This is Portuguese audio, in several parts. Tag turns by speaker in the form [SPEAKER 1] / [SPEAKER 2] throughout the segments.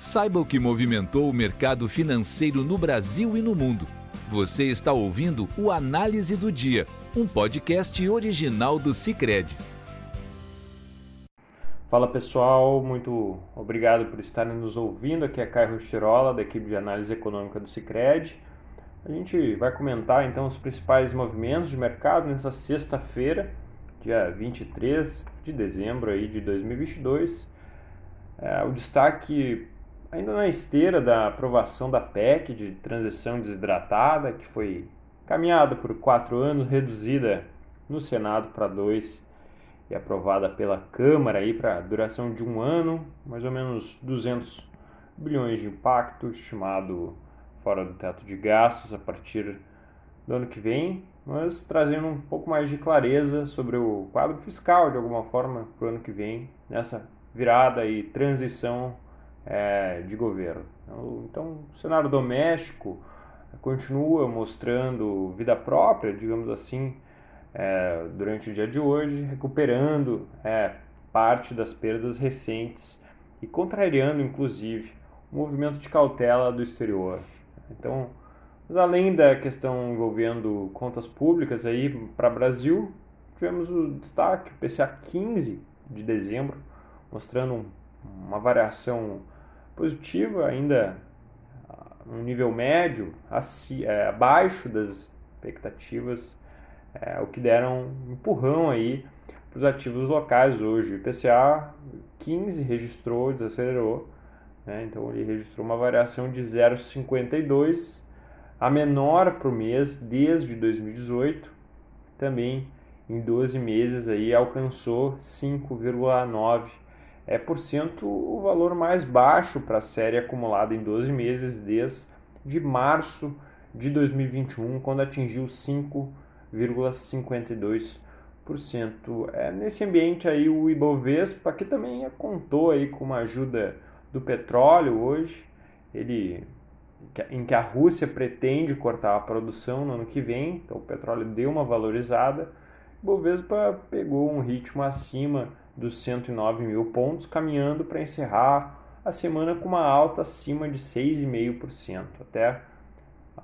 [SPEAKER 1] Saiba o que movimentou o mercado financeiro no Brasil e no mundo. Você está ouvindo o Análise do Dia, um podcast original do Cicred.
[SPEAKER 2] Fala pessoal, muito obrigado por estarem nos ouvindo. Aqui é Caio Rochirola, da equipe de análise econômica do Cicred. A gente vai comentar então os principais movimentos de mercado nessa sexta-feira, dia 23 de dezembro aí de 2022. É, o destaque ainda na esteira da aprovação da PEC de transição desidratada, que foi caminhada por quatro anos, reduzida no Senado para dois e aprovada pela Câmara aí para duração de um ano, mais ou menos 200 bilhões de impacto estimado fora do teto de gastos a partir do ano que vem, mas trazendo um pouco mais de clareza sobre o quadro fiscal de alguma forma para o ano que vem nessa virada e transição é, de governo. Então, o cenário doméstico continua mostrando vida própria, digamos assim, é, durante o dia de hoje, recuperando é, parte das perdas recentes e contrariando, inclusive, o movimento de cautela do exterior. Então, mas além da questão envolvendo contas públicas aí para o Brasil, tivemos o destaque, o PCA 15 de dezembro, mostrando um, uma variação positiva, ainda um nível médio, é, abaixo das expectativas, é, o que deram um empurrão aí para os ativos locais hoje. O IPCA 15 registrou, desacelerou, né? então ele registrou uma variação de 0,52, a menor para o mês desde 2018, também em 12 meses aí alcançou 5,9 é por cento o valor mais baixo para a série acumulada em 12 meses desde março de 2021, quando atingiu 5,52%. É, nesse ambiente aí o Ibovespa, que também contou aí com uma ajuda do petróleo hoje, ele em que a Rússia pretende cortar a produção no ano que vem, então o petróleo deu uma valorizada, o Ibovespa pegou um ritmo acima dos 109 mil pontos, caminhando para encerrar a semana com uma alta acima de 6,5%. Até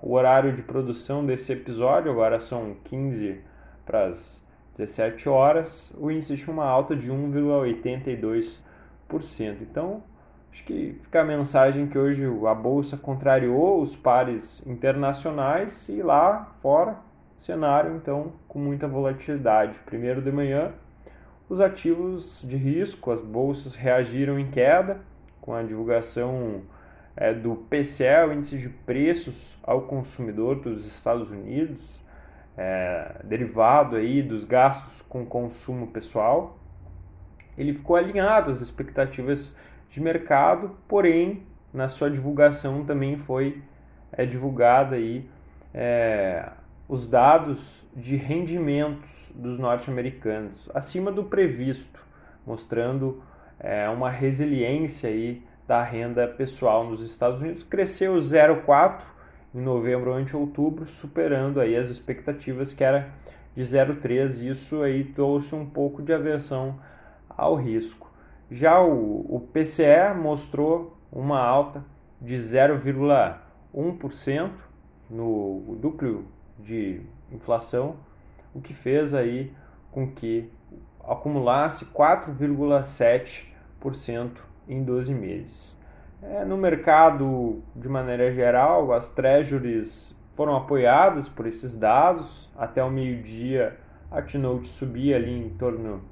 [SPEAKER 2] o horário de produção desse episódio, agora são 15 para as 17 horas, o índice tinha uma alta de 1,82%. Então, acho que fica a mensagem que hoje a bolsa contrariou os pares internacionais e lá fora cenário então com muita volatilidade. Primeiro de manhã os ativos de risco, as bolsas reagiram em queda com a divulgação é, do PCE, o índice de preços ao consumidor dos Estados Unidos, é, derivado aí dos gastos com consumo pessoal. Ele ficou alinhado às expectativas de mercado, porém na sua divulgação também foi é, divulgada aí é, os dados de rendimentos dos norte-americanos acima do previsto, mostrando é, uma resiliência aí da renda pessoal nos Estados Unidos. Cresceu 0,4 em novembro ante outubro, superando aí as expectativas que era de 0,3. Isso aí trouxe um pouco de aversão ao risco. Já o, o PCE mostrou uma alta de 0,1% no núcleo de inflação, o que fez aí com que acumulasse 4,7% em 12 meses. É, no mercado, de maneira geral, as treasuries foram apoiadas por esses dados. Até o meio-dia, a T-Note subia ali em torno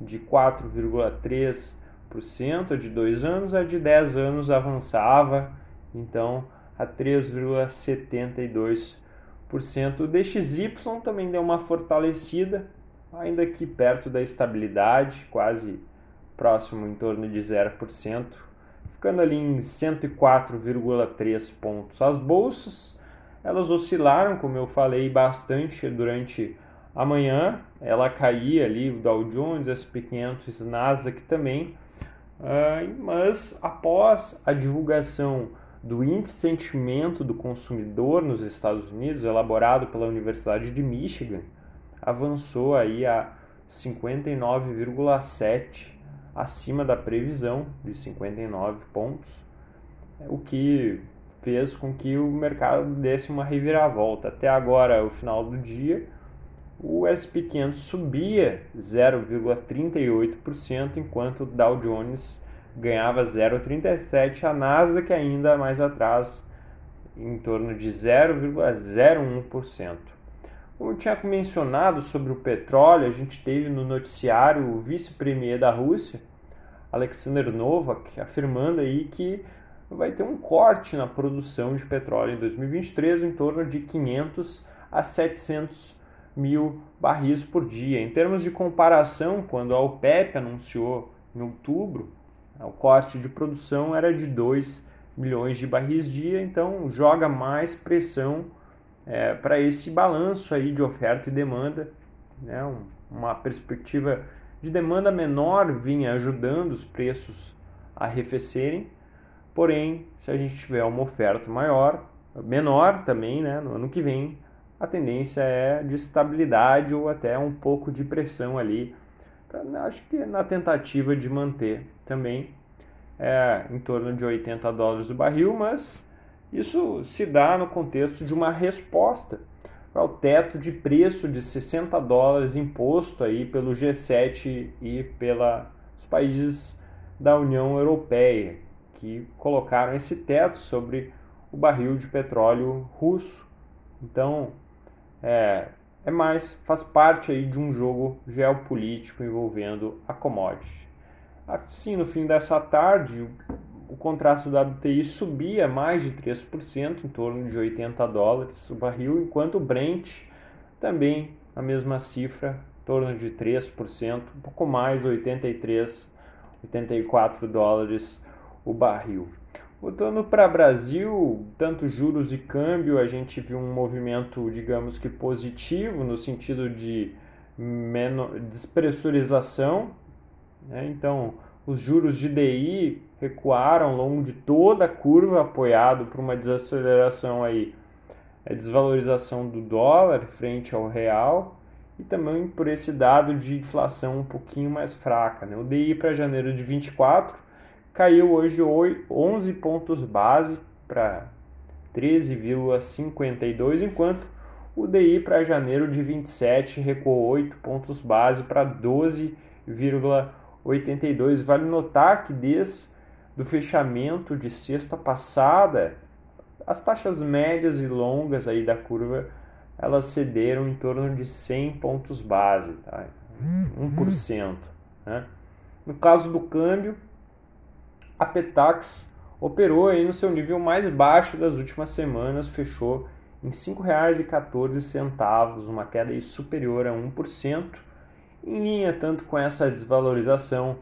[SPEAKER 2] de 4,3%, a de 2 anos, a de 10 anos avançava, então, a 3,72%. O DXY também deu uma fortalecida, ainda que perto da estabilidade, quase próximo em torno de 0%, ficando ali em 104,3 pontos. As bolsas, elas oscilaram, como eu falei, bastante durante a manhã. Ela caía ali, o Dow Jones, S&P 500 Nasdaq também, ah, mas após a divulgação do índice de sentimento do consumidor nos Estados Unidos, elaborado pela Universidade de Michigan, avançou aí a 59,7 acima da previsão de 59 pontos. o que fez com que o mercado desse uma reviravolta. Até agora, o final do dia, o S&P 500 subia 0,38%, enquanto o Dow Jones ganhava 0,37%, a Nasdaq ainda mais atrás, em torno de 0,01%. Como eu tinha mencionado sobre o petróleo, a gente teve no noticiário o vice-premier da Rússia, Alexander Novak, afirmando aí que vai ter um corte na produção de petróleo em 2023 em torno de 500 a 700 mil barris por dia. Em termos de comparação, quando a OPEP anunciou em outubro, o corte de produção era de 2 milhões de barris dia, então joga mais pressão é, para esse balanço aí de oferta e demanda, né? Um, uma perspectiva de demanda menor vinha ajudando os preços a arrefecerem, porém, se a gente tiver uma oferta maior, menor também, né, no ano que vem, a tendência é de estabilidade ou até um pouco de pressão ali, pra, acho que na tentativa de manter também é, em torno de 80 dólares o barril, mas isso se dá no contexto de uma resposta ao teto de preço de 60 dólares imposto aí pelo G7 e pelos países da União Europeia, que colocaram esse teto sobre o barril de petróleo russo. Então, é, é mais, faz parte aí de um jogo geopolítico envolvendo a commodity. Assim, no fim dessa tarde, o contrato do WTI subia mais de 3%, em torno de 80 dólares o barril, enquanto o Brent também a mesma cifra, em torno de 3%, um pouco mais, 83, 84 dólares o barril. Voltando para Brasil, tanto juros e câmbio, a gente viu um movimento, digamos que positivo, no sentido de despressurização. Né? Então, os juros de DI recuaram ao longo de toda a curva, apoiado por uma desaceleração aí, a desvalorização do dólar frente ao real e também por esse dado de inflação um pouquinho mais fraca. Né? O DI para janeiro de 24 caiu hoje 11 pontos base para 13,52, enquanto o DI para janeiro de 27 recuou 8 pontos base para 12,82. Vale notar que desde o fechamento de sexta passada, as taxas médias e longas aí da curva elas cederam em torno de 100 pontos base, tá? 1%. Né? No caso do câmbio, a Petax operou aí no seu nível mais baixo das últimas semanas, fechou em R$ 5,14, uma queda aí superior a 1%, em linha tanto com essa desvalorização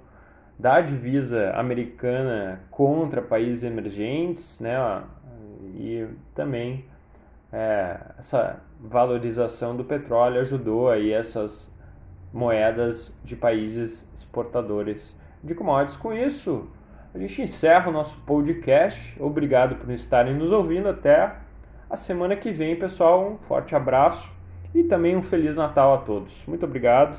[SPEAKER 2] da divisa americana contra países emergentes, né, e também é, essa valorização do petróleo ajudou aí essas moedas de países exportadores de commodities. Com isso, a gente encerra o nosso podcast. Obrigado por estarem nos ouvindo. Até a semana que vem, pessoal. Um forte abraço e também um Feliz Natal a todos. Muito obrigado.